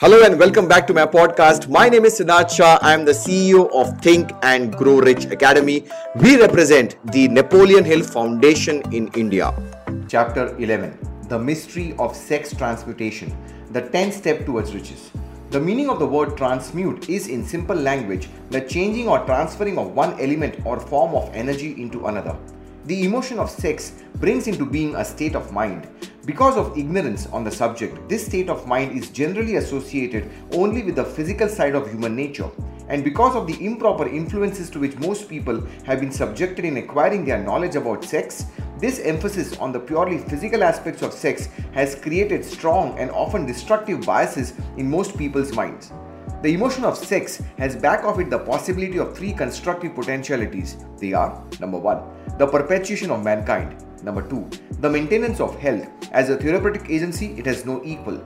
Hello and welcome back to my podcast. My name is Siddharth Shah. I am the CEO of Think and Grow Rich Academy. We represent the Napoleon Hill Foundation in India. Chapter 11 The Mystery of Sex Transmutation, the 10th step towards riches. The meaning of the word transmute is in simple language the changing or transferring of one element or form of energy into another. The emotion of sex brings into being a state of mind. Because of ignorance on the subject, this state of mind is generally associated only with the physical side of human nature. And because of the improper influences to which most people have been subjected in acquiring their knowledge about sex, this emphasis on the purely physical aspects of sex has created strong and often destructive biases in most people's minds. The emotion of sex has back of it the possibility of three constructive potentialities. They are number one, the perpetuation of mankind. Number two, the maintenance of health. As a therapeutic agency, it has no equal.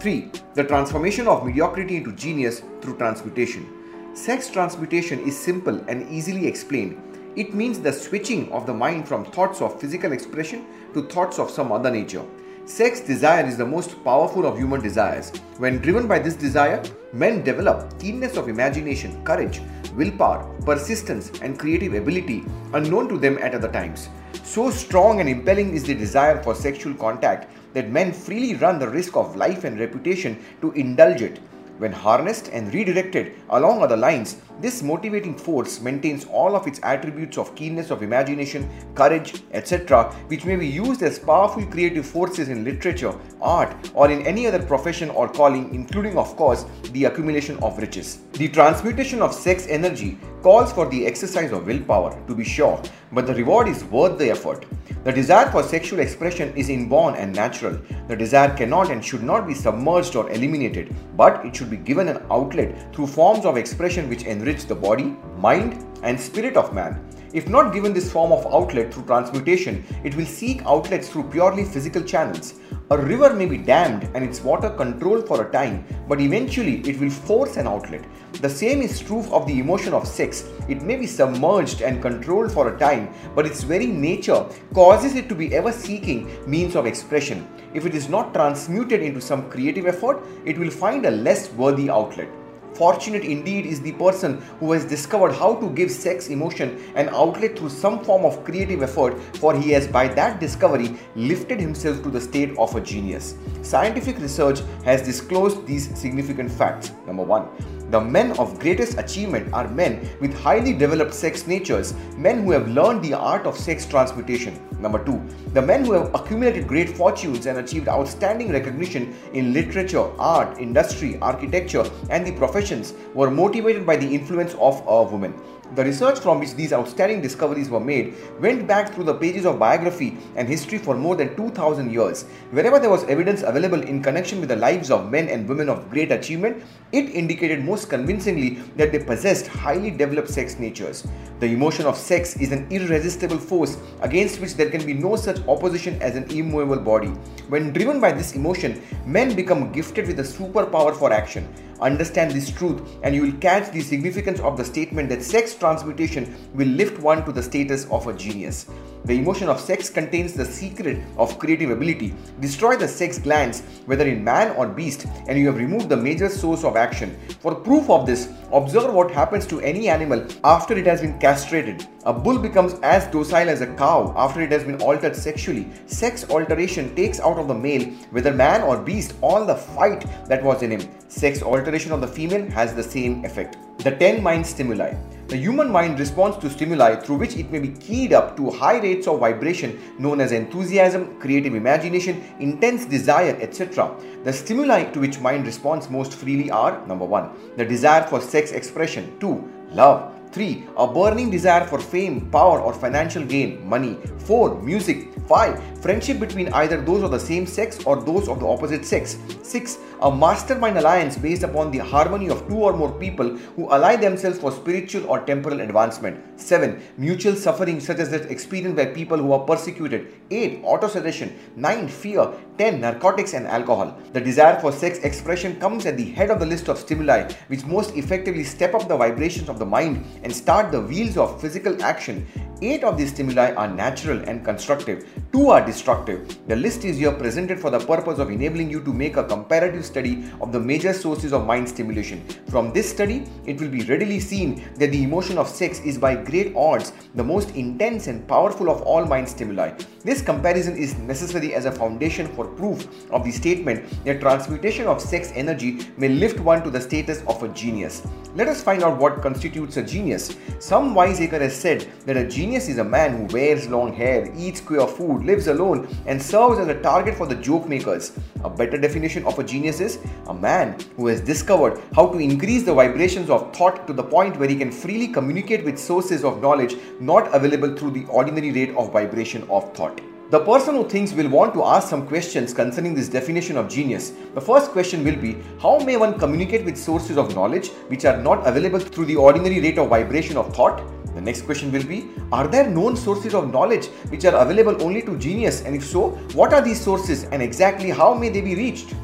Three, the transformation of mediocrity into genius through transmutation. Sex transmutation is simple and easily explained. It means the switching of the mind from thoughts of physical expression to thoughts of some other nature. Sex desire is the most powerful of human desires. When driven by this desire, men develop keenness of imagination, courage, willpower, persistence, and creative ability unknown to them at other times. So strong and impelling is the desire for sexual contact that men freely run the risk of life and reputation to indulge it when harnessed and redirected along other lines, this motivating force maintains all of its attributes of keenness of imagination, courage, etc., which may be used as powerful creative forces in literature, art, or in any other profession or calling, including, of course, the accumulation of riches. The transmutation of sex energy calls for the exercise of willpower, to be sure, but the reward is worth the effort. The desire for sexual expression is inborn and natural. The desire cannot and should not be submerged or eliminated, but it should be given an outlet through forms of expression which enrich the body, mind, and spirit of man. If not given this form of outlet through transmutation, it will seek outlets through purely physical channels. A river may be dammed and its water controlled for a time, but eventually it will force an outlet. The same is true of the emotion of sex. It may be submerged and controlled for a time, but its very nature causes it to be ever seeking means of expression. If it is not transmuted into some creative effort, it will find a less worthy outlet. Fortunate indeed is the person who has discovered how to give sex emotion an outlet through some form of creative effort, for he has by that discovery lifted himself to the state of a genius. Scientific research has disclosed these significant facts. Number one, the men of greatest achievement are men with highly developed sex natures, men who have learned the art of sex transmutation. Number two, the men who have accumulated great fortunes and achieved outstanding recognition in literature, art, industry, architecture, and the professions were motivated by the influence of a woman. The research from which these outstanding discoveries were made went back through the pages of biography and history for more than 2000 years. Wherever there was evidence available in connection with the lives of men and women of great achievement, it indicated most convincingly that they possessed highly developed sex natures. The emotion of sex is an irresistible force against which there can be no such opposition as an immovable body. When driven by this emotion, men become gifted with a superpower for action. Understand this truth, and you will catch the significance of the statement that sex transmutation will lift one to the status of a genius. The emotion of sex contains the secret of creative ability. Destroy the sex glands, whether in man or beast, and you have removed the major source of action. For proof of this, observe what happens to any animal after it has been castrated. A bull becomes as docile as a cow after it has been altered sexually. Sex alteration takes out of the male, whether man or beast, all the fight that was in him. Sex alteration of the female has the same effect. The 10 mind stimuli. The human mind responds to stimuli through which it may be keyed up to high rates of vibration known as enthusiasm, creative imagination, intense desire, etc. The stimuli to which mind responds most freely are number 1. The desire for sex expression, 2. Love, 3. A burning desire for fame, power, or financial gain, money. 4. Music. 5. Friendship between either those of the same sex or those of the opposite sex. 6. A mastermind alliance based upon the harmony of two or more people who ally themselves for spiritual or temporal advancement. 7. Mutual suffering such as that experienced by people who are persecuted. 8. Autosuggestion. 9. Fear. 10. Narcotics and alcohol. The desire for sex expression comes at the head of the list of stimuli which most effectively step up the vibrations of the mind and start the wheels of physical action Eight of these stimuli are natural and constructive, two are destructive. The list is here presented for the purpose of enabling you to make a comparative study of the major sources of mind stimulation. From this study, it will be readily seen that the emotion of sex is by great odds the most intense and powerful of all mind stimuli. This comparison is necessary as a foundation for proof of the statement that transmutation of sex energy may lift one to the status of a genius. Let us find out what constitutes a genius. Some wiseacre has said that a genius is a man who wears long hair, eats queer food, lives alone, and serves as a target for the joke makers. A better definition of a genius is a man who has discovered how to increase the vibrations of thought to the point where he can freely communicate with sources of knowledge not available through the ordinary rate of vibration of thought. The person who thinks will want to ask some questions concerning this definition of genius. The first question will be How may one communicate with sources of knowledge which are not available through the ordinary rate of vibration of thought? Next question will be Are there known sources of knowledge which are available only to genius? And if so, what are these sources and exactly how may they be reached?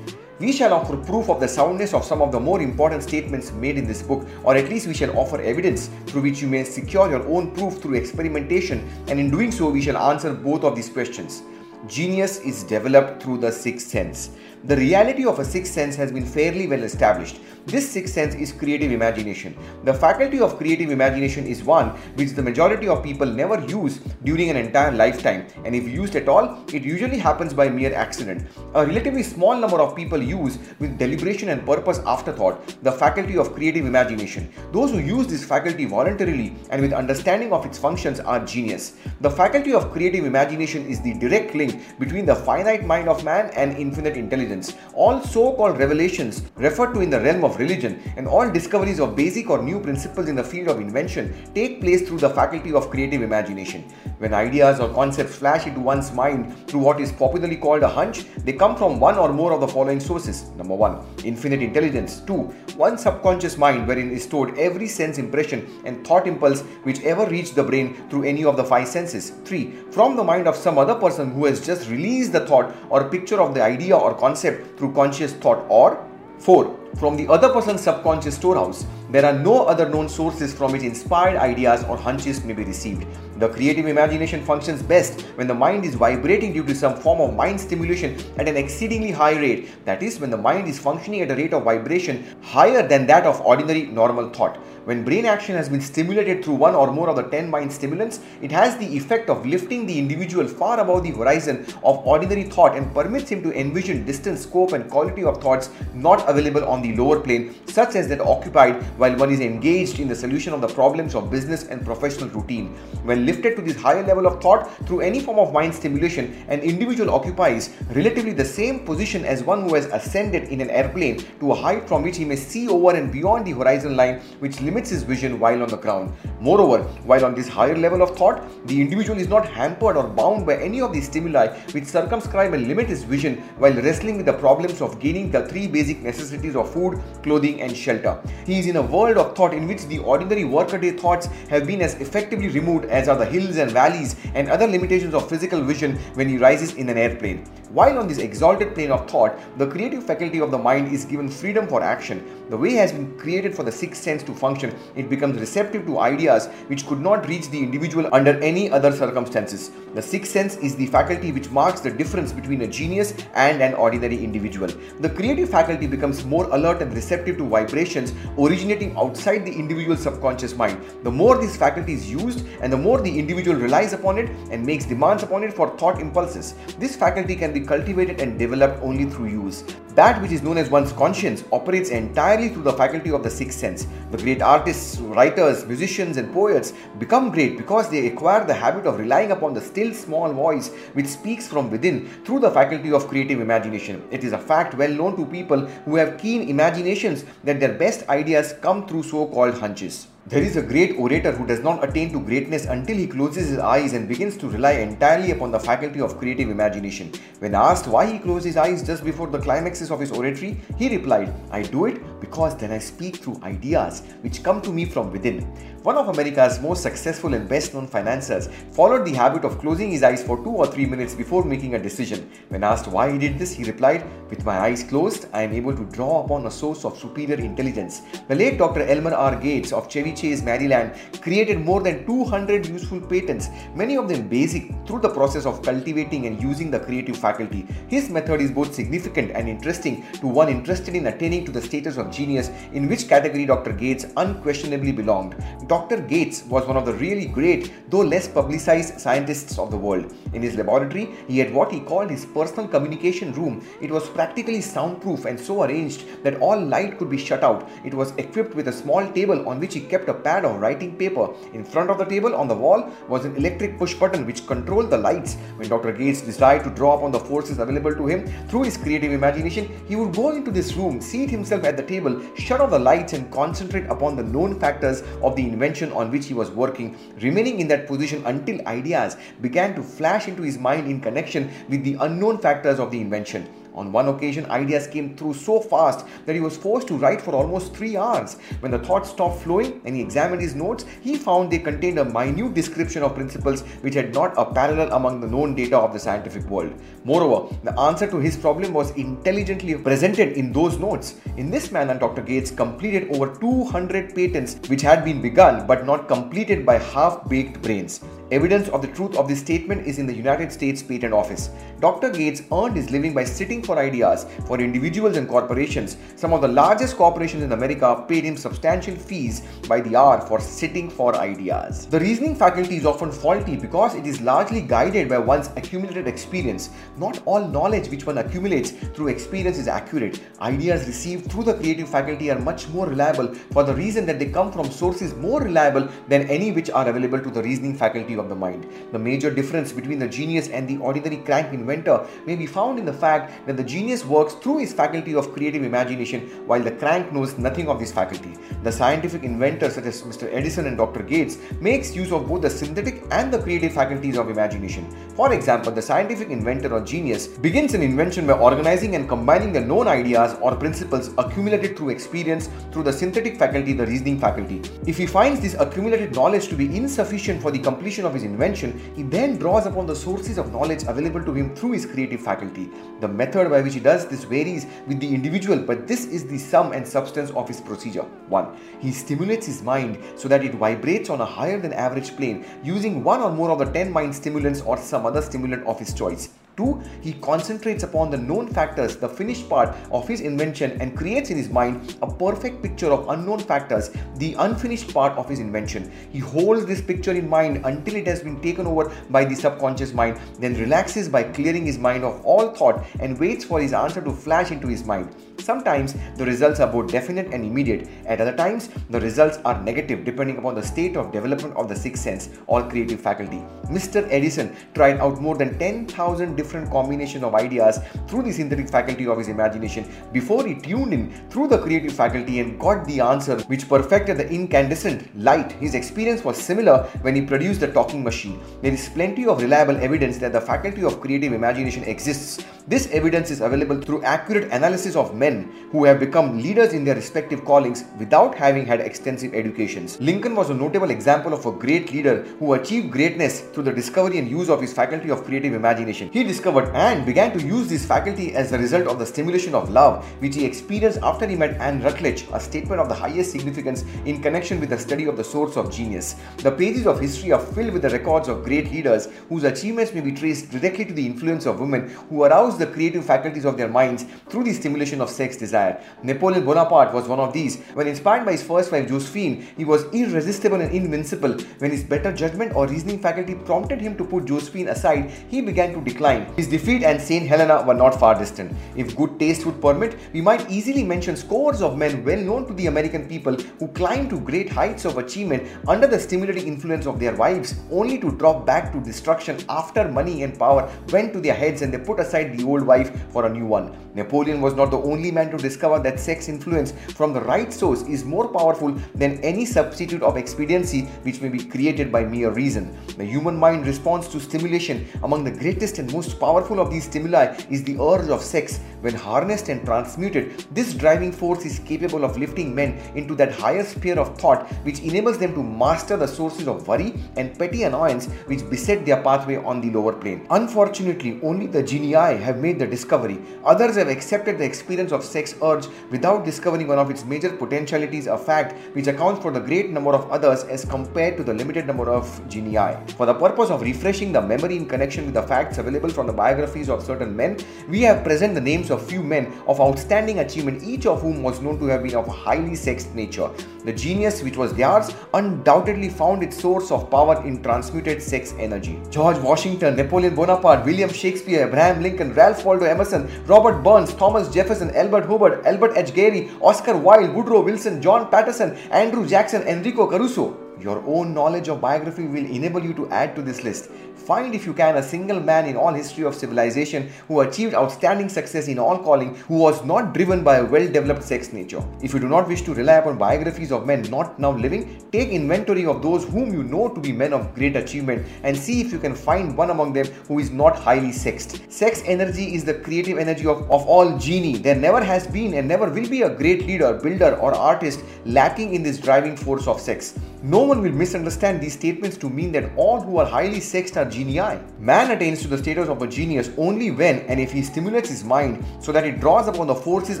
We shall offer proof of the soundness of some of the more important statements made in this book, or at least we shall offer evidence through which you may secure your own proof through experimentation, and in doing so, we shall answer both of these questions. Genius is developed through the sixth sense. The reality of a sixth sense has been fairly well established. This sixth sense is creative imagination. The faculty of creative imagination is one which the majority of people never use during an entire lifetime, and if used at all, it usually happens by mere accident. A relatively small number of people use with deliberation and purpose afterthought the faculty of creative imagination. Those who use this faculty voluntarily and with understanding of its functions are genius. The faculty of creative imagination is the direct link between the finite mind of man and infinite intelligence. All so called revelations referred to in the realm of religion, and all discoveries of basic or new principles in the field of invention take place through the faculty of creative imagination. When ideas or concepts flash into one's mind through what is popularly called a hunch, they come from one or more of the following sources. Number one, infinite intelligence. Two, one subconscious mind wherein is stored every sense impression and thought impulse which ever reached the brain through any of the five senses. Three, from the mind of some other person who has just released the thought or picture of the idea or concept through conscious thought. Or 4. From the other person's subconscious storehouse, there are no other known sources from which inspired ideas or hunches may be received. The creative imagination functions best when the mind is vibrating due to some form of mind stimulation at an exceedingly high rate. That is, when the mind is functioning at a rate of vibration higher than that of ordinary normal thought. When brain action has been stimulated through one or more of the 10 mind stimulants, it has the effect of lifting the individual far above the horizon of ordinary thought and permits him to envision distant scope and quality of thoughts not available on the lower plane, such as that occupied while one is engaged in the solution of the problems of business and professional routine. When lifted to this higher level of thought through any form of mind stimulation, an individual occupies relatively the same position as one who has ascended in an airplane to a height from which he may see over and beyond the horizon line, which limits his vision while on the ground. Moreover, while on this higher level of thought, the individual is not hampered or bound by any of the stimuli which circumscribe and limit his vision while wrestling with the problems of gaining the three basic necessities of food, clothing, and shelter. He is in a world of thought in which the ordinary workaday thoughts have been as effectively removed as are the hills and valleys and other limitations of physical vision when he rises in an airplane. While on this exalted plane of thought, the creative faculty of the mind is given freedom for action. The way has been created for the sixth sense to function. It becomes receptive to ideas which could not reach the individual under any other circumstances. The sixth sense is the faculty which marks the difference between a genius and an ordinary individual. The creative faculty becomes more alert and receptive to vibrations originating outside the individual's subconscious mind. The more this faculty is used and the more the individual relies upon it and makes demands upon it for thought impulses. This faculty can be cultivated and developed only through use. That which is known as one's conscience operates entirely through the faculty of the sixth sense. The great artists, writers, musicians, and poets become great because they acquire the habit of relying upon the still small voice which speaks from within through the faculty of creative imagination. It is a fact well known to people who have keen imaginations that their best ideas come through so called hunches. There is a great orator who does not attain to greatness until he closes his eyes and begins to rely entirely upon the faculty of creative imagination. When asked why he closed his eyes just before the climaxes of his oratory, he replied, I do it because then I speak through ideas which come to me from within. one of America's most successful and best known financiers, followed the habit of closing his eyes for two or three minutes before making a decision. When asked why he did this, he replied, With my eyes closed, I am able to draw upon a source of superior intelligence. The late Dr. Elmer R. Gates of Chevy Chase, Maryland, created more than 200 useful patents, many of them basic, through the process of cultivating and using the creative faculty. His method is both significant and interesting to one interested in attaining to the status of genius, in which category Dr. Gates unquestionably belonged. Dr. Gates was one of the really great, though less publicized, scientists of the world. In his laboratory, he had what he called his personal communication room. It was practically soundproof and so arranged that all light could be shut out. It was equipped with a small table on which he kept a pad of writing paper. In front of the table on the wall was an electric push button which controlled the lights. When Dr. Gates decided to draw upon the forces available to him through his creative imagination, he would go into this room, seat himself at the table, shut off the lights, and concentrate upon the known factors of the invention on which he was working, remaining in that position until ideas began to flash into his mind in connection with the unknown factors of the invention. On one occasion, ideas came through so fast that he was forced to write for almost three hours. When the thoughts stopped flowing and he examined his notes, he found they contained a minute description of principles which had not a parallel among the known data of the scientific world. Moreover, the answer to his problem was intelligently presented in those notes. In this manner, Dr. Gates completed over 200 patents which had been begun but not completed by half baked brains. Evidence of the truth of this statement is in the United States Patent Office. Dr. Gates earned his living by sitting for ideas for individuals and corporations. Some of the largest corporations in America paid him substantial fees by the hour for sitting for ideas. The reasoning faculty is often faulty because it is largely guided by one's accumulated experience. Not all knowledge which one accumulates through experience is accurate. Ideas received through the creative faculty are much more reliable for the reason that they come from sources more reliable than any which are available to the reasoning faculty of the mind. The major difference between the genius and the ordinary crank inventor may be found in the fact that the genius works through his faculty of creative imagination while the crank knows nothing of this faculty. The scientific inventor such as Mr. Edison and Dr. Gates makes use of both the synthetic and the creative faculties of imagination. For example, the scientific inventor or genius begins an invention by organizing and combining the known ideas or principles accumulated through experience through the synthetic faculty, the reasoning faculty. If he finds this accumulated knowledge to be insufficient for the completion of his invention, he then draws upon the sources of knowledge available to him through his creative faculty. The method by which he does this varies with the individual, but this is the sum and substance of his procedure. 1. He stimulates his mind so that it vibrates on a higher than average plane using one or more of the 10 mind stimulants or some other stimulant of his choice. 2. He concentrates upon the known factors, the finished part of his invention, and creates in his mind a perfect picture of unknown factors, the unfinished part of his invention. He holds this picture in mind until it has been taken over by the subconscious mind, then relaxes by clearing his mind of all thought and waits for his answer to flash into his mind. Sometimes the results are both definite and immediate, at other times, the results are negative depending upon the state of development of the sixth sense or creative faculty. Mr. Edison tried out more than 10,000 different combinations of ideas through the synthetic faculty of his imagination before he tuned in through the creative faculty and got the answer which perfected the incandescent light. His experience was similar when he produced the talking machine. There is plenty of reliable evidence that the faculty of creative imagination exists. This evidence is available through accurate analysis of men who have become leaders in their respective callings without having had extensive educations. Lincoln was a notable example of a great leader who achieved greatness through the discovery and use of his faculty of creative imagination. He discovered and began to use this faculty as the result of the stimulation of love which he experienced after he met Anne Rutledge, a statement of the highest significance in connection with the study of the source of genius. The pages of history are filled with the records of great leaders whose achievements may be traced directly to the influence of women who aroused the creative faculties of their minds through the stimulation of sex desire. Napoleon Bonaparte was one of these. When inspired by his first wife Josephine, he was irresistible and invincible. When his better judgment or reasoning faculty prompted him to put Josephine aside, he began to decline. His defeat and Saint Helena were not far distant. If good taste would permit, we might easily mention scores of men well known to the American people who climbed to great heights of achievement under the stimulating influence of their wives, only to drop back to destruction after money and power went to their heads and they put aside the old wife for a new one. Napoleon was not the only man to discover that sex influence from the right source is more powerful than any substitute of expediency which may be created by mere reason. The human mind responds to stimulation. Among the greatest and most powerful of these stimuli is the urge of sex. When harnessed and transmuted, this driving force is capable of lifting men into that higher sphere of thought which enables them to master the sources of worry and petty annoyance which beset their pathway on the lower plane. Unfortunately, only the genii have made the discovery. Others have accepted the experience of sex urge without discovering one of its major potentialities, a fact which accounts for the great number of others as compared to the limited number of genii. For the purpose of refreshing the memory in connection with the facts available from the biographies of certain men, we have present the names of few men of outstanding achievement, each of whom was known to have been of a highly sexed nature. The genius which was theirs undoubtedly found its source of power in transmuted sex energy. George Washington, Napoleon Bonaparte, William Shakespeare, Abraham Lincoln, Ralph Waldo Emerson, Robert Burns, Thomas Jefferson, Elbert Hubbard, Elbert H. Gary, Oscar Wilde, Woodrow Wilson, John Patterson, Andrew Jackson, Enrico Caruso. Your own knowledge of biography will enable you to add to this list. Find, if you can, a single man in all history of civilization who achieved outstanding success in all calling, who was not driven by a well developed sex nature. If you do not wish to rely upon biographies of men not now living, take inventory of those whom you know to be men of great achievement and see if you can find one among them who is not highly sexed. Sex energy is the creative energy of, of all genii. There never has been and never will be a great leader, builder, or artist lacking in this driving force of sex. No one will misunderstand these statements to mean that all who are highly sexed are genii. Man attains to the status of a genius only when and if he stimulates his mind so that it draws upon the forces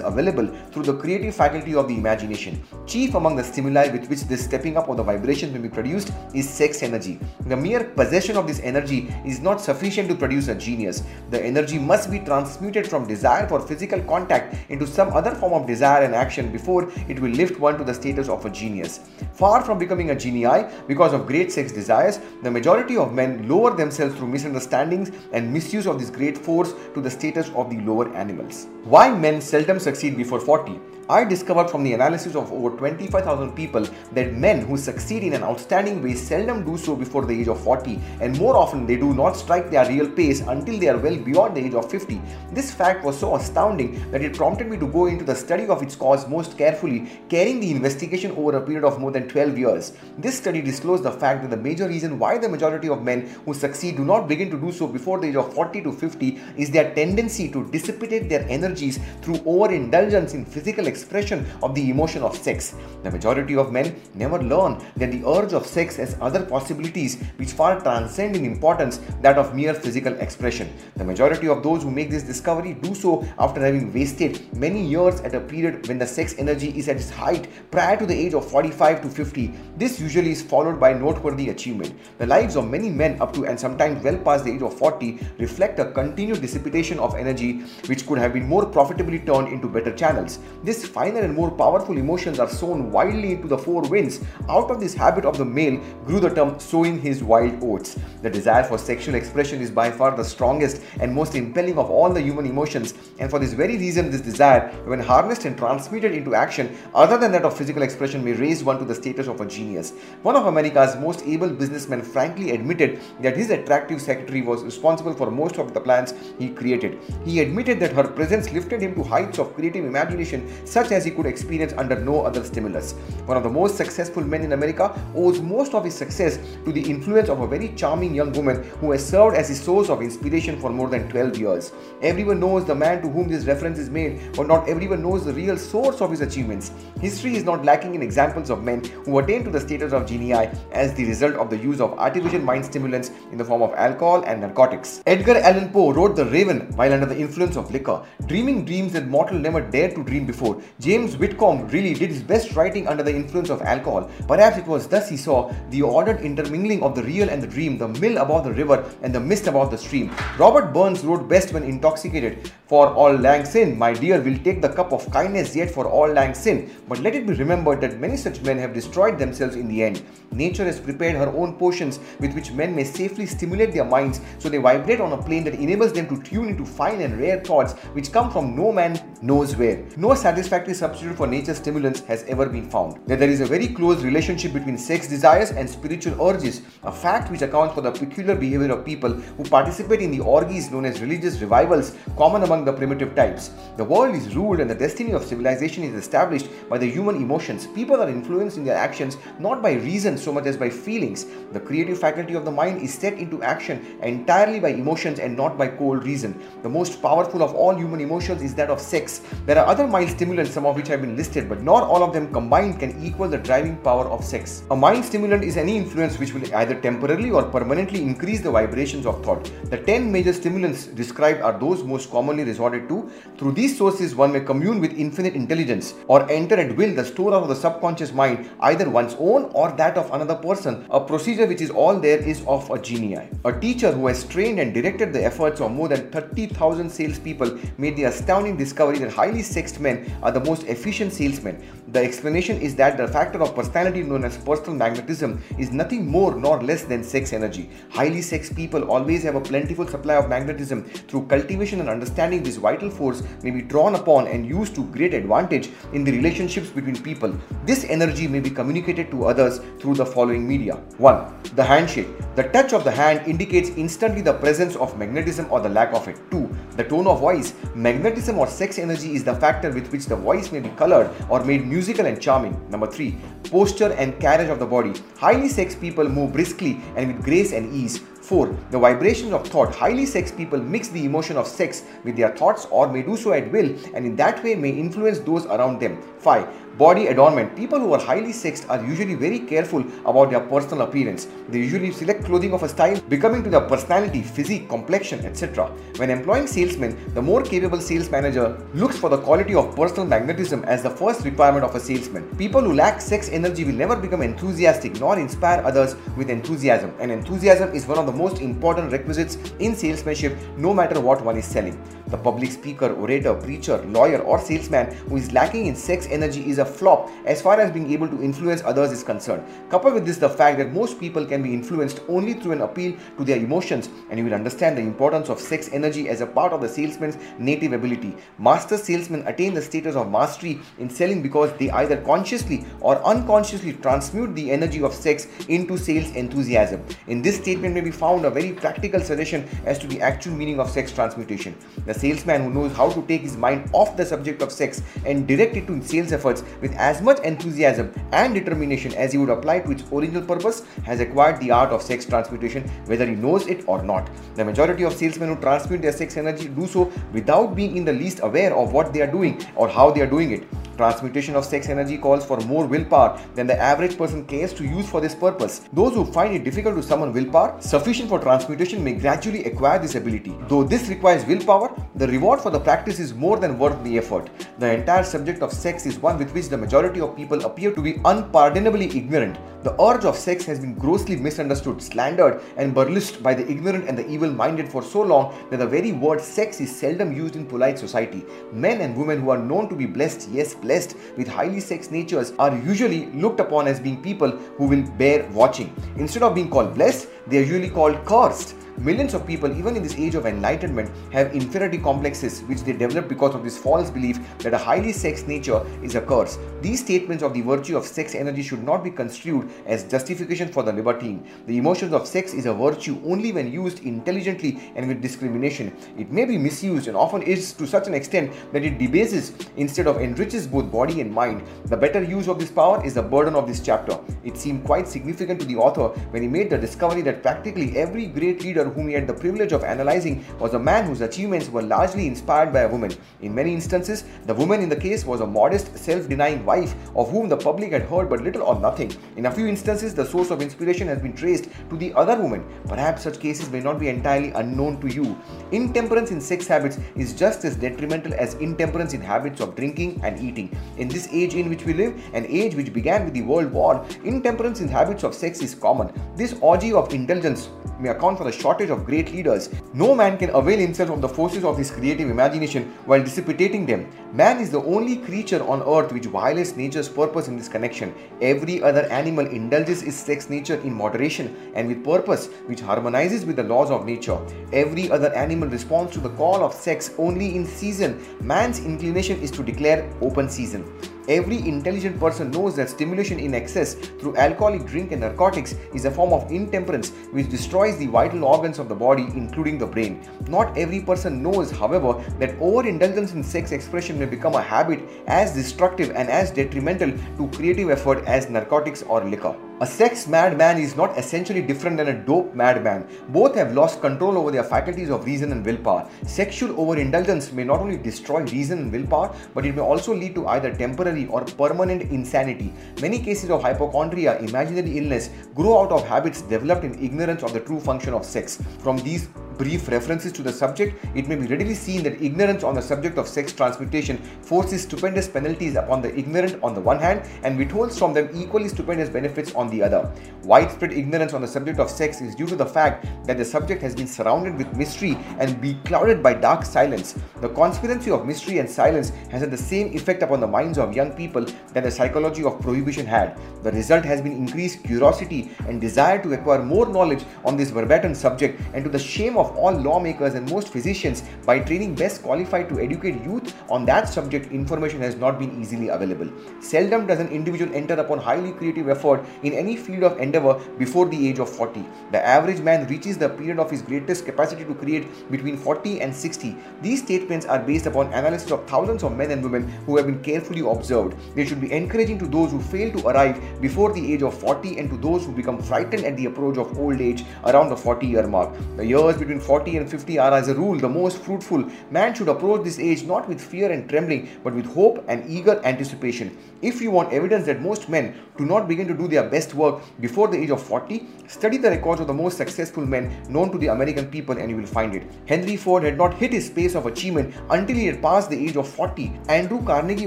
available through the creative faculty of the imagination. Chief among the stimuli with which this stepping up of the vibrations may be produced is sex energy. The mere possession of this energy is not sufficient to produce a genius. The energy must be transmuted from desire for physical contact into some other form of desire and action before it will lift one to the status of a genius. Far from becoming a genii because of great sex desires, the majority of men lower themselves through misunderstandings and misuse of this great force to the status of the lower animals. Why men seldom succeed before 40? I discovered from the analysis of over 25,000 people that men who succeed in an outstanding way seldom do so before the age of 40 and more often they do not strike their real pace until they are well beyond the age of 50. This fact was so astounding that it prompted me to go into the study of its cause most carefully, carrying the investigation over a period of more than 12 years. This study disclosed the fact that the major reason why the majority of men who succeed do not begin to do so before the age of 40 to 50 is their tendency to dissipate their energies through overindulgence in physical expression of the emotion of sex. The majority of men never learn that the urge of sex has other possibilities which far transcend in importance that of mere physical expression. The majority of those who make this discovery do so after having wasted many years at a period when the sex energy is at its height prior to the age of 45 to 50. This usually is followed by noteworthy achievement. The lives of many men up to and sometimes well past the age of 40 reflect a continued dissipation of energy which could have been more profitably turned into better channels. This finer and more powerful emotions are sown wildly into the four winds. Out of this habit of the male grew the term sowing his wild oats. The desire for sexual expression is by far the strongest and most impelling of all the human emotions, and for this very reason, this desire, when harnessed and transmitted into action other than that of physical expression, may raise one to the status of a genius. One of America's most able businessmen frankly admitted that his attractive secretary was responsible for most of the plans he created. He admitted that her presence lifted him to heights of creative imagination such as he could experience under no other stimulus. One of the most successful men in America owes most of his success to the influence of a very charming young woman who has served as his source of inspiration for more than 12 years. Everyone knows the man to whom this reference is made, but not everyone knows the real source of his achievements. History is not lacking in examples of men who attain to the status of genii as the result of the use of artificial mind stimulants in the form of alcohol and narcotics. Edgar Allan Poe wrote The Raven while under the influence of liquor, dreaming dreams that mortal never dared to dream before. James Whitcomb Riley did his best writing under the influence of alcohol. Perhaps it was thus he saw the ordered intermingling of the real and the dream, the mill above the river and the mist above the stream. Robert Burns wrote best when intoxicated. For auld lang syne, my dear, we'll take the cup of kindness yet for auld lang syne. But let it be remembered that many such men have destroyed themselves in the end. Nature has prepared her own potions with which men may safely stimulate their minds so they vibrate on a plane that enables them to tune into fine and rare thoughts which come from no man knows where. No satisfactory substitute for nature's stimulants has ever been found. That there is a very close relationship between sex desires and spiritual urges, a fact which accounts for the peculiar behavior of people who participate in the orgies known as religious revivals common among the primitive types. The world is ruled and the destiny of civilization is established by the human emotions. People are influenced in their actions not by reason so much as by feelings. The creative faculty of the mind is set into action entirely by emotions and not by cold reason. The most powerful of all human emotions is that of sex. There are other mild some of which have been listed, but not all of them combined can equal the driving power of sex. A mind stimulant is any influence which will either temporarily or permanently increase the vibrations of thought. The 10 major stimulants described are those most commonly resorted to. Through these sources, one may commune with infinite intelligence or enter at will the store of the subconscious mind, either one's own or that of another person. A procedure which is all there is of a genii. A teacher who has trained and directed the efforts of more than 30,000 salespeople made the astounding discovery that highly sexed men are the most efficient salesmen. The explanation is that the factor of personality known as personal magnetism is nothing more nor less than sex energy. Highly sexed people always have a plentiful supply of magnetism. Through cultivation and understanding this vital force may be drawn upon and used to great advantage in the relationships between people. This energy may be communicated to others through the following media. 1. The handshake. The touch of the hand indicates instantly the presence of magnetism or the lack of it. 2. The tone of voice. Magnetism or sex energy is the factor with which the voice may be colored or made musical and charming. Number 3. Posture and carriage of the body. Highly sexed people move briskly and with grace and ease. 4. The vibrations of thought. Highly sexed people mix the emotion of sex with their thoughts or may do so at will and in that way may influence those around them. 5. Body adornment. People who are highly sexed are usually very careful about their personal appearance. They usually select clothing of a style becoming to their personality, physique, complexion, etc. When employing salesmen, the more capable sales manager looks for the quality of personal magnetism as the first requirement of a salesman. People who lack sex energy will never become enthusiastic nor inspire others with enthusiasm. And enthusiasm is one of the most important requisites in salesmanship no matter what one is selling. The public speaker, orator, preacher, lawyer, or salesman who is lacking in sex energy is a flop as far as being able to influence others is concerned. Coupled with this, the fact that most people can be influenced only through an appeal to their emotions, and you will understand the importance of sex energy as a part of the salesman's native ability. Master salesmen attain the status of mastery in selling because they either consciously or unconsciously transmute the energy of sex into sales enthusiasm. In this statement may be found a very practical suggestion as to the actual meaning of sex transmutation. The salesman who knows how to take his mind off the subject of sex and direct it to sales efforts with as much enthusiasm and determination as he would apply to its original purpose has acquired the art of sex transmutation whether he knows it or not. The majority of salesmen who transmute their sex energy do so without being in the least aware of what they are doing or how they are doing it. Transmutation of sex energy calls for more willpower than the average person cares to use for this purpose. Those who find it difficult to summon willpower sufficient for transmutation may gradually acquire this ability. Though this requires willpower, the reward for the practice is more than worth the effort. The entire subject of sex is one with which the majority of people appear to be unpardonably ignorant. The urge of sex has been grossly misunderstood, slandered, and burlesqued by the ignorant and the evil minded for so long that the very word sex is seldom used in polite society. Men and women who are known to be blessed, yes, blessed with highly sex natures, are usually looked upon as being people who will bear watching. Instead of being called blessed, they are usually called cursed. Millions of people, even in this age of enlightenment, have inferiority complexes which they develop because of this false belief that a highly sex nature is a curse. These statements of the virtue of sex energy should not be construed as justification for the libertine. The emotions of sex is a virtue only when used intelligently and with discrimination. It may be misused and often is to such an extent that it debases instead of enriches both body and mind. The better use of this power is the burden of this chapter. It seemed quite significant to the author when he made the discovery that practically every great leader whom he had the privilege of analyzing was a man whose achievements were largely inspired by a woman. In many instances, the woman in the case was a modest, self denying wife of whom the public had heard but little or nothing. In a few instances, the source of inspiration has been traced to the other woman. Perhaps such cases may not be entirely unknown to you. Intemperance in sex habits is just as detrimental as intemperance in habits of drinking and eating. In this age in which we live, an age which began with the World War, intemperance in habits of sex is common. This orgy of indulgence may account for the shortage of great leaders. No man can avail himself of the forces of his creative imagination while dissipating them. Man is the only creature on earth which violates nature's purpose in this connection. Every other animal indulges its sex nature in moderation and with purpose, which harmonizes with the laws of nature. Every other animal responds to the call of sex only in season. Man's inclination is to declare open season. Every intelligent person knows that stimulation in excess through alcoholic drink and narcotics is a form of intemperance which destroys the vital organs of the body, including the brain. Not every person knows, however, that overindulgence in sex expression may become a habit as destructive and as detrimental to creative effort as narcotics or liquor. A sex madman is not essentially different than a dope madman. Both have lost control over their faculties of reason and willpower. Sexual overindulgence may not only destroy reason and willpower, but it may also lead to either temporary or permanent insanity. Many cases of hypochondria, imaginary illness, grow out of habits developed in ignorance of the true function of sex. From these brief references to the subject, it may be readily seen that ignorance on the subject of sex transmutation forces stupendous penalties upon the ignorant on the one hand and withholds from them equally stupendous benefits on the other. Widespread ignorance on the subject of sex is due to the fact that the subject has been surrounded with mystery and be clouded by dark silence. The conspiracy of mystery and silence has had the same effect upon the minds of young people that the psychology of prohibition had. The result has been increased curiosity and desire to acquire more knowledge on this verbatim subject and to the shame of of all lawmakers and most physicians by training best qualified to educate youth on that subject information has not been easily available. Seldom does an individual enter upon highly creative effort in any field of endeavor before the age of 40 the average man reaches the period of his greatest capacity to create between 40 and 60 these statements are based upon analysis of thousands of men and women who have been carefully observed. They should be encouraging to those who fail to arrive before the age of 40 and to those who become frightened at the approach of old age around the 40 year mark. The years between between 40 and 50 are, as a rule, the most fruitful. Man should approach this age not with fear and trembling, but with hope and eager anticipation. If you want evidence that most men do not begin to do their best work before the age of 40, study the records of the most successful men known to the American people and you will find it. Henry Ford had not hit his pace of achievement until he had passed the age of 40. Andrew Carnegie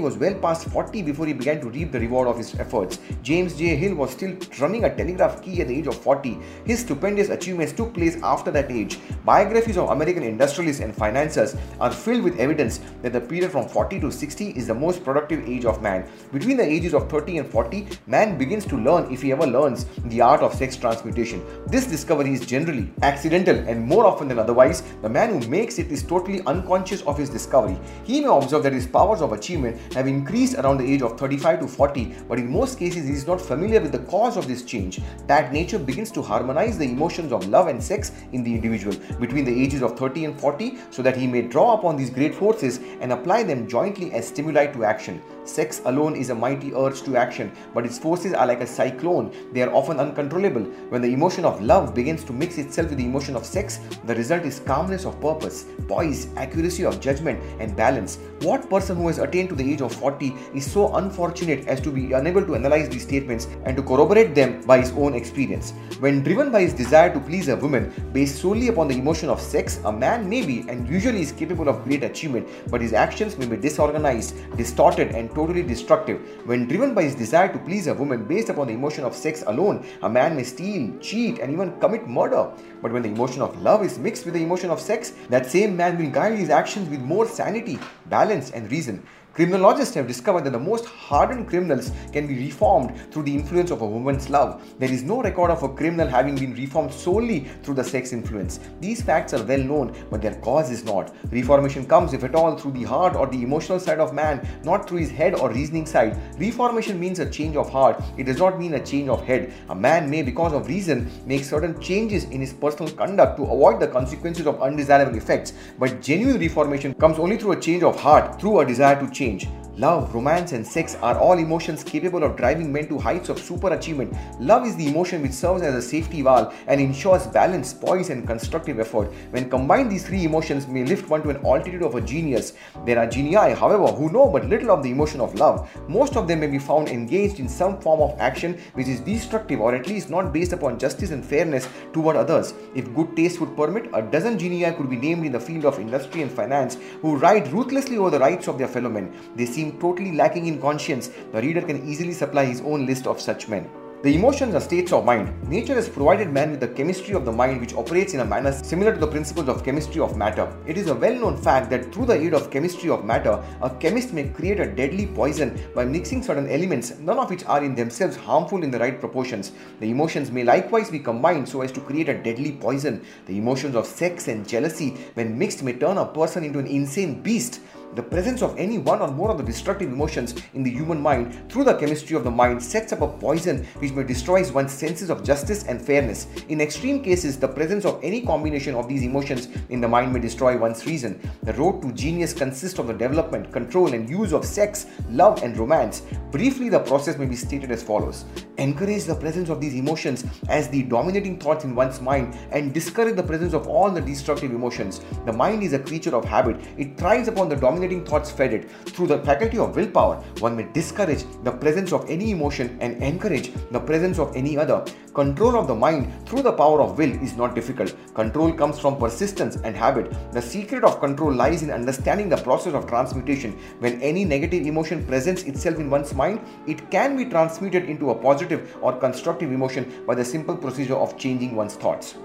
was well past 40 before he began to reap the reward of his efforts. James J. Hill was still running a telegraph key at the age of 40. His stupendous achievements took place after that age. Biographies of American industrialists and financiers are filled with evidence that the period from 40 to 60 is the most productive age of man. Between the ages of 30 and 40, man begins to learn, if he ever learns, the art of sex transmutation. This discovery is generally accidental, and more often than otherwise, the man who makes it is totally unconscious of his discovery. He may observe that his powers of achievement have increased around the age of 35 to 40, but in most cases, he is not familiar with the cause of this change. That nature begins to harmonize the emotions of love and sex in the individual between the ages of 30 and 40 so that he may draw upon these great forces and apply them jointly as stimuli to action. Sex alone is a mighty urge to action, but its forces are like a cyclone. They are often uncontrollable. When the emotion of love begins to mix itself with the emotion of sex, the result is calmness of purpose, poise, accuracy of judgment, and balance. What person who has attained to the age of 40 is so unfortunate as to be unable to analyze these statements and to corroborate them by his own experience? When driven by his desire to please a woman based solely upon the emotion of sex, a man may be and usually is capable of great achievement, but his actions may be disorganized, distorted, and totally destructive. When driven by his desire to please a woman based upon the emotion of sex alone, a man may steal, cheat, and even commit murder. But when the emotion of love is mixed with the emotion of sex, that same man will guide his actions with more sanity, balance, and reason. Criminologists have discovered that the most hardened criminals can be reformed through the influence of a woman's love. There is no record of a criminal having been reformed solely through the sex influence. These facts are well known, but their cause is not. Reformation comes, if at all, through the heart or the emotional side of man, not through his head or reasoning side. Reformation means a change of heart, it does not mean a change of head. A man may, because of reason, make certain changes in his personal conduct to avoid the consequences of undesirable effects, but genuine reformation comes only through a change of heart, through a desire to change change. Love, romance, and sex are all emotions capable of driving men to heights of super achievement. Love is the emotion which serves as a safety valve and ensures balance, poise, and constructive effort. When combined, these three emotions may lift one to an altitude of a genius. There are genii, however, who know but little of the emotion of love. Most of them may be found engaged in some form of action which is destructive or at least not based upon justice and fairness toward others. If good taste would permit, a dozen genii could be named in the field of industry and finance who ride ruthlessly over the rights of their fellow men. They seem totally lacking in conscience, the reader can easily supply his own list of such men. The emotions are states of mind. Nature has provided man with the chemistry of the mind which operates in a manner similar to the principles of chemistry of matter. It is a well known fact that through the aid of chemistry of matter, a chemist may create a deadly poison by mixing certain elements, none of which are in themselves harmful in the right proportions. The emotions may likewise be combined so as to create a deadly poison. The emotions of sex and jealousy, when mixed, may turn a person into an insane beast. The presence of any one or more of the destructive emotions in the human mind through the chemistry of the mind sets up a poison which may destroy one's senses of justice and fairness. In extreme cases, the presence of any combination of these emotions in the mind may destroy one's reason. The road to genius consists of the development, control, and use of sex, love, and romance. Briefly, the process may be stated as follows Encourage the presence of these emotions as the dominating thoughts in one's mind and discourage the presence of all the destructive emotions. The mind is a creature of habit, it thrives upon the dominant dominating thoughts fed it. Through the faculty of willpower, one may discourage the presence of any emotion and encourage the presence of any other. Control of the mind through the power of will is not difficult. Control comes from persistence and habit. The secret of control lies in understanding the process of transmutation. When any negative emotion presents itself in one's mind, it can be transmuted into a positive or constructive emotion by the simple procedure of changing one's thoughts.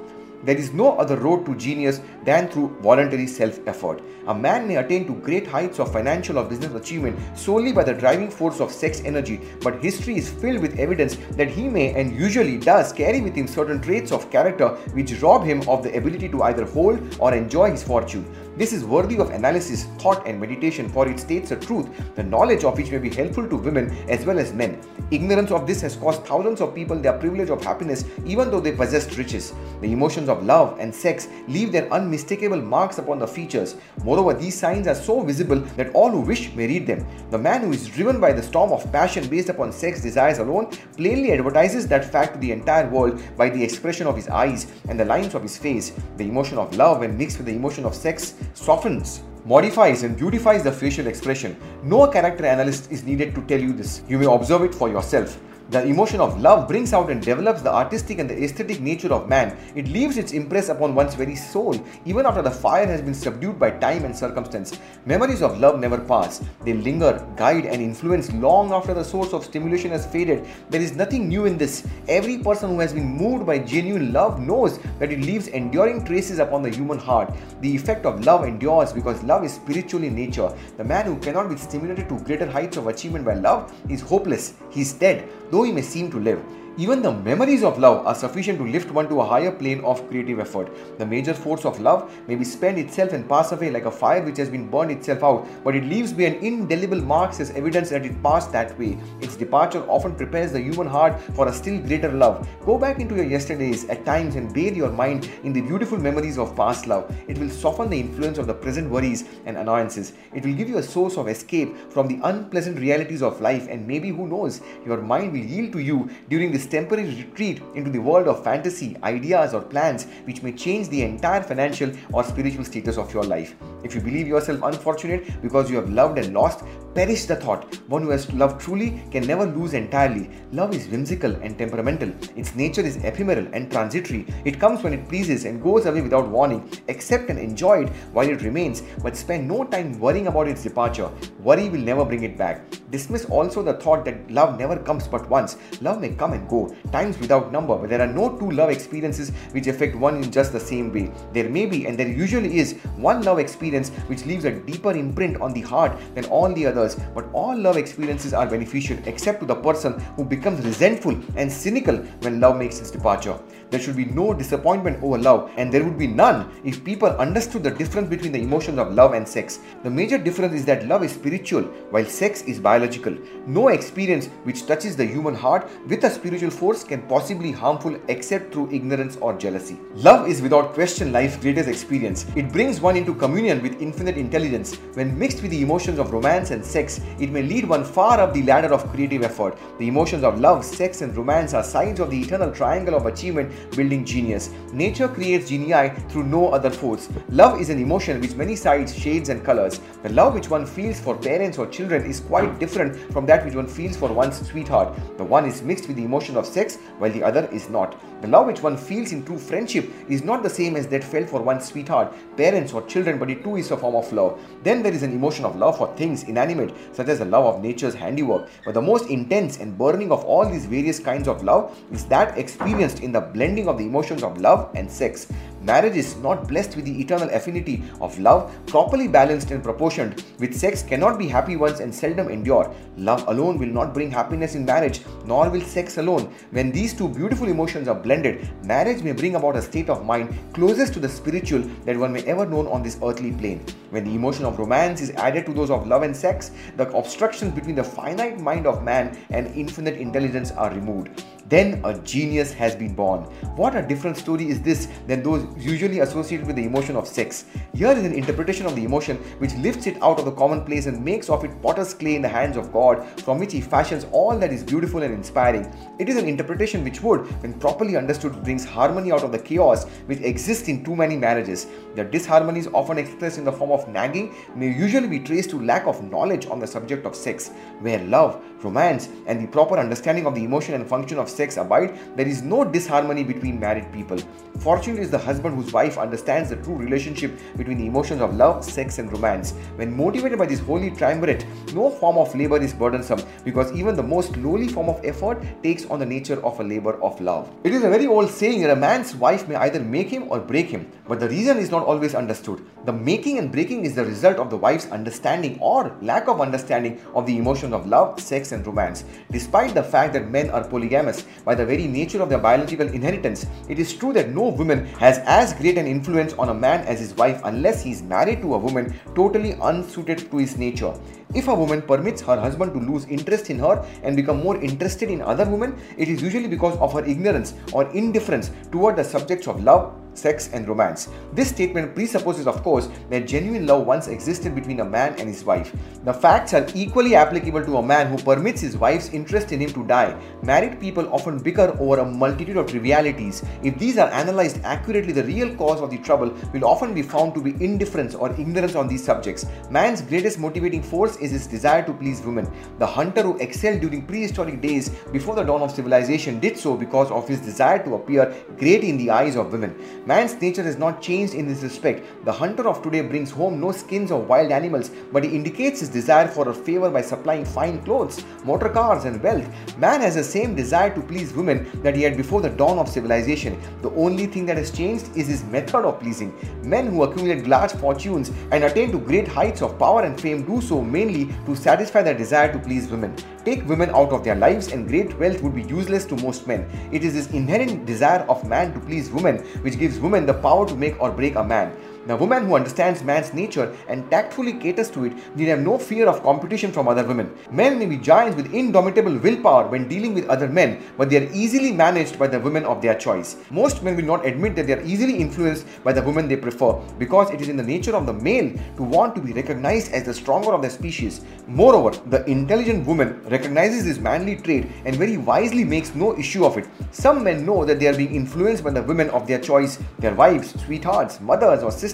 There is no other road to genius than through voluntary self effort. A man may attain to great heights of financial or business achievement solely by the driving force of sex energy, but history is filled with evidence that he may and usually does carry with him certain traits of character which rob him of the ability to either hold or enjoy his fortune. This is worthy of analysis, thought, and meditation, for it states a truth, the knowledge of which may be helpful to women as well as men. Ignorance of this has cost thousands of people their privilege of happiness, even though they possessed riches. The emotions of love and sex leave their unmistakable marks upon the features. Moreover, these signs are so visible that all who wish may read them. The man who is driven by the storm of passion based upon sex desires alone plainly advertises that fact to the entire world by the expression of his eyes and the lines of his face. The emotion of love, when mixed with the emotion of sex, softens modifies and beautifies the facial expression. No character analyst is needed to tell you this. You may observe it for yourself. The emotion of love brings out and develops the artistic and the aesthetic nature of man. It leaves its impress upon one's very soul, even after the fire has been subdued by time and circumstance. Memories of love never pass. They linger, guide, and influence long after the source of stimulation has faded. There is nothing new in this. Every person who has been moved by genuine love knows that it leaves enduring traces upon the human heart. The effect of love endures because love is spiritual in nature. The man who cannot be stimulated to greater heights of achievement by love is hopeless. He is dead though he may seem to live. Even the memories of love are sufficient to lift one to a higher plane of creative effort. The major force of love may be spent itself and pass away like a fire which has been burned itself out, but it leaves behind indelible marks as evidence that it passed that way. Its departure often prepares the human heart for a still greater love. Go back into your yesterdays at times and bathe your mind in the beautiful memories of past love. It will soften the influence of the present worries and annoyances. It will give you a source of escape from the unpleasant realities of life, and maybe who knows, your mind will yield to you during this temporary retreat into the world of fantasy, ideas, or plans which may change the entire financial or spiritual status of your life. If you believe yourself unfortunate because you have loved and lost, perish the thought. One who has loved truly can never lose entirely. Love is whimsical and temperamental. Its nature is ephemeral and transitory. It comes when it pleases and goes away without warning. Accept and enjoy it while it remains, but spend no time worrying about its departure. Worry will never bring it back. Dismiss also the thought that love never comes but once. Love may come and go, times without number, but there are no two love experiences which affect one in just the same way. There may be, and there usually is, one love experience which leaves a deeper imprint on the heart than all the others. But all love experiences are beneficial except to the person who becomes resentful and cynical when love makes its departure. There should be no disappointment over love, and there would be none if people understood the difference between the emotions of love and sex. The major difference is that love is spiritual while sex is biological. No experience which touches the human heart with a spiritual force can possibly be harmful except through ignorance or jealousy. Love is without question life's greatest experience. It brings one into communion with infinite intelligence. When mixed with the emotions of romance and sex, it may lead one far up the ladder of creative effort. The emotions of love, sex, and romance are signs of the eternal triangle of achievement building genius. Nature creates genii through no other force. Love is an emotion with many sides, shades, and colors. The love which one feels for parents or children is quite different from that which one feels for one's sweetheart. The one is mixed with the emotion of sex while the other is not. The love which one feels in true friendship is not the same as that felt for one's sweetheart, parents, or children, but it too is a form of love. Then there is an emotion of love for things inanimate, such as the love of nature's handiwork. But the most intense and burning of all these various kinds of love is that experienced in the blending of the emotions of love and sex. Marriage is not blessed with the eternal affinity of love, properly balanced and proportioned, with sex cannot be happy ones and seldom endure. Love alone will not bring happiness in marriage, nor will sex alone. When these two beautiful emotions are blended, marriage may bring about a state of mind closest to the spiritual that one may ever known on this earthly plane. When the emotion of romance is added to those of love and sex, the obstructions between the finite mind of man and infinite intelligence are removed. Then a genius has been born. What a different story is this than those usually associated with the emotion of sex. Here is an interpretation of the emotion which lifts it out of the commonplace and makes of it potter's clay in the hands of God, from which he fashions all that is beautiful and inspiring. It is an interpretation which would, when properly understood, brings harmony out of the chaos which exists in too many marriages. The disharmonies often expressed in the form of nagging may usually be traced to lack of knowledge on the subject of sex, where love, romance, and the proper understanding of the emotion and function of sex abide, there is no disharmony between married people. Fortunate is the husband whose wife understands the true relationship between the emotions of love, sex, and romance. When motivated by this holy triumvirate, no form of labor is burdensome because even the most lowly form of effort takes on the nature of a labor of love. It is a very old saying that a man's wife may either make him or break him, but the reason is not always understood. The making and breaking is the result of the wife's understanding or lack of understanding of the emotions of love, sex, and romance. Despite the fact that men are polygamous by the very nature of their biological inheritance, it is true that no woman has as great an influence on a man as his wife unless he is married to a woman totally unsuited to his nature. If a woman permits her husband to lose interest in her and become more interested in other women, it is usually because of her ignorance or indifference toward the subjects of love, sex, and romance. This statement presupposes, of course, that genuine love once existed between a man and his wife. The facts are equally applicable to a man who permits his wife's interest in him to die. Married people often bicker over a multitude of trivialities. If these are analyzed accurately, the real cause of the trouble will often be found to be indifference or ignorance on these subjects. Man's greatest motivating force is his desire to please women. The hunter who excelled during prehistoric days before the dawn of civilization did so because of his desire to appear great in the eyes of women. Man's nature has not changed in this respect. The hunter of today brings home no skins of wild animals, but he indicates his desire for a favor by supplying fine clothes, motor cars, and wealth. Man has the same desire to please women that he had before the dawn of civilization. The only thing that has changed is his method of pleasing. Men who accumulate large fortunes and attain to great heights of power and fame do so mainly to satisfy their desire to please women. Take women out of their lives, and great wealth would be useless to most men. It is this inherent desire of man to please women which gives women the power to make or break a man. The woman who understands man's nature and tactfully caters to it need have no fear of competition from other women. Men may be giants with indomitable willpower when dealing with other men, but they are easily managed by the women of their choice. Most men will not admit that they are easily influenced by the woman they prefer because it is in the nature of the male to want to be recognized as the stronger of their species. Moreover, the intelligent woman recognizes this manly trait and very wisely makes no issue of it. Some men know that they are being influenced by the women of their choice, their wives, sweethearts, mothers, or sisters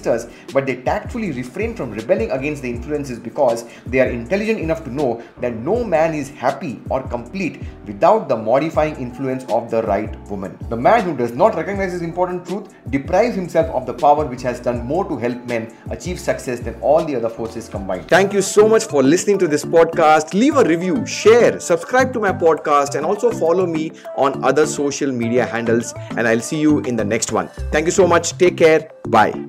but they tactfully refrain from rebelling against the influences because they are intelligent enough to know that no man is happy or complete without the modifying influence of the right woman. The man who does not recognize this important truth deprives himself of the power which has done more to help men achieve success than all the other forces combined. Thank you so much for listening to this podcast. Leave a review, share, subscribe to my podcast, and also follow me on other social media handles. And I'll see you in the next one. Thank you so much. Take care. Bye.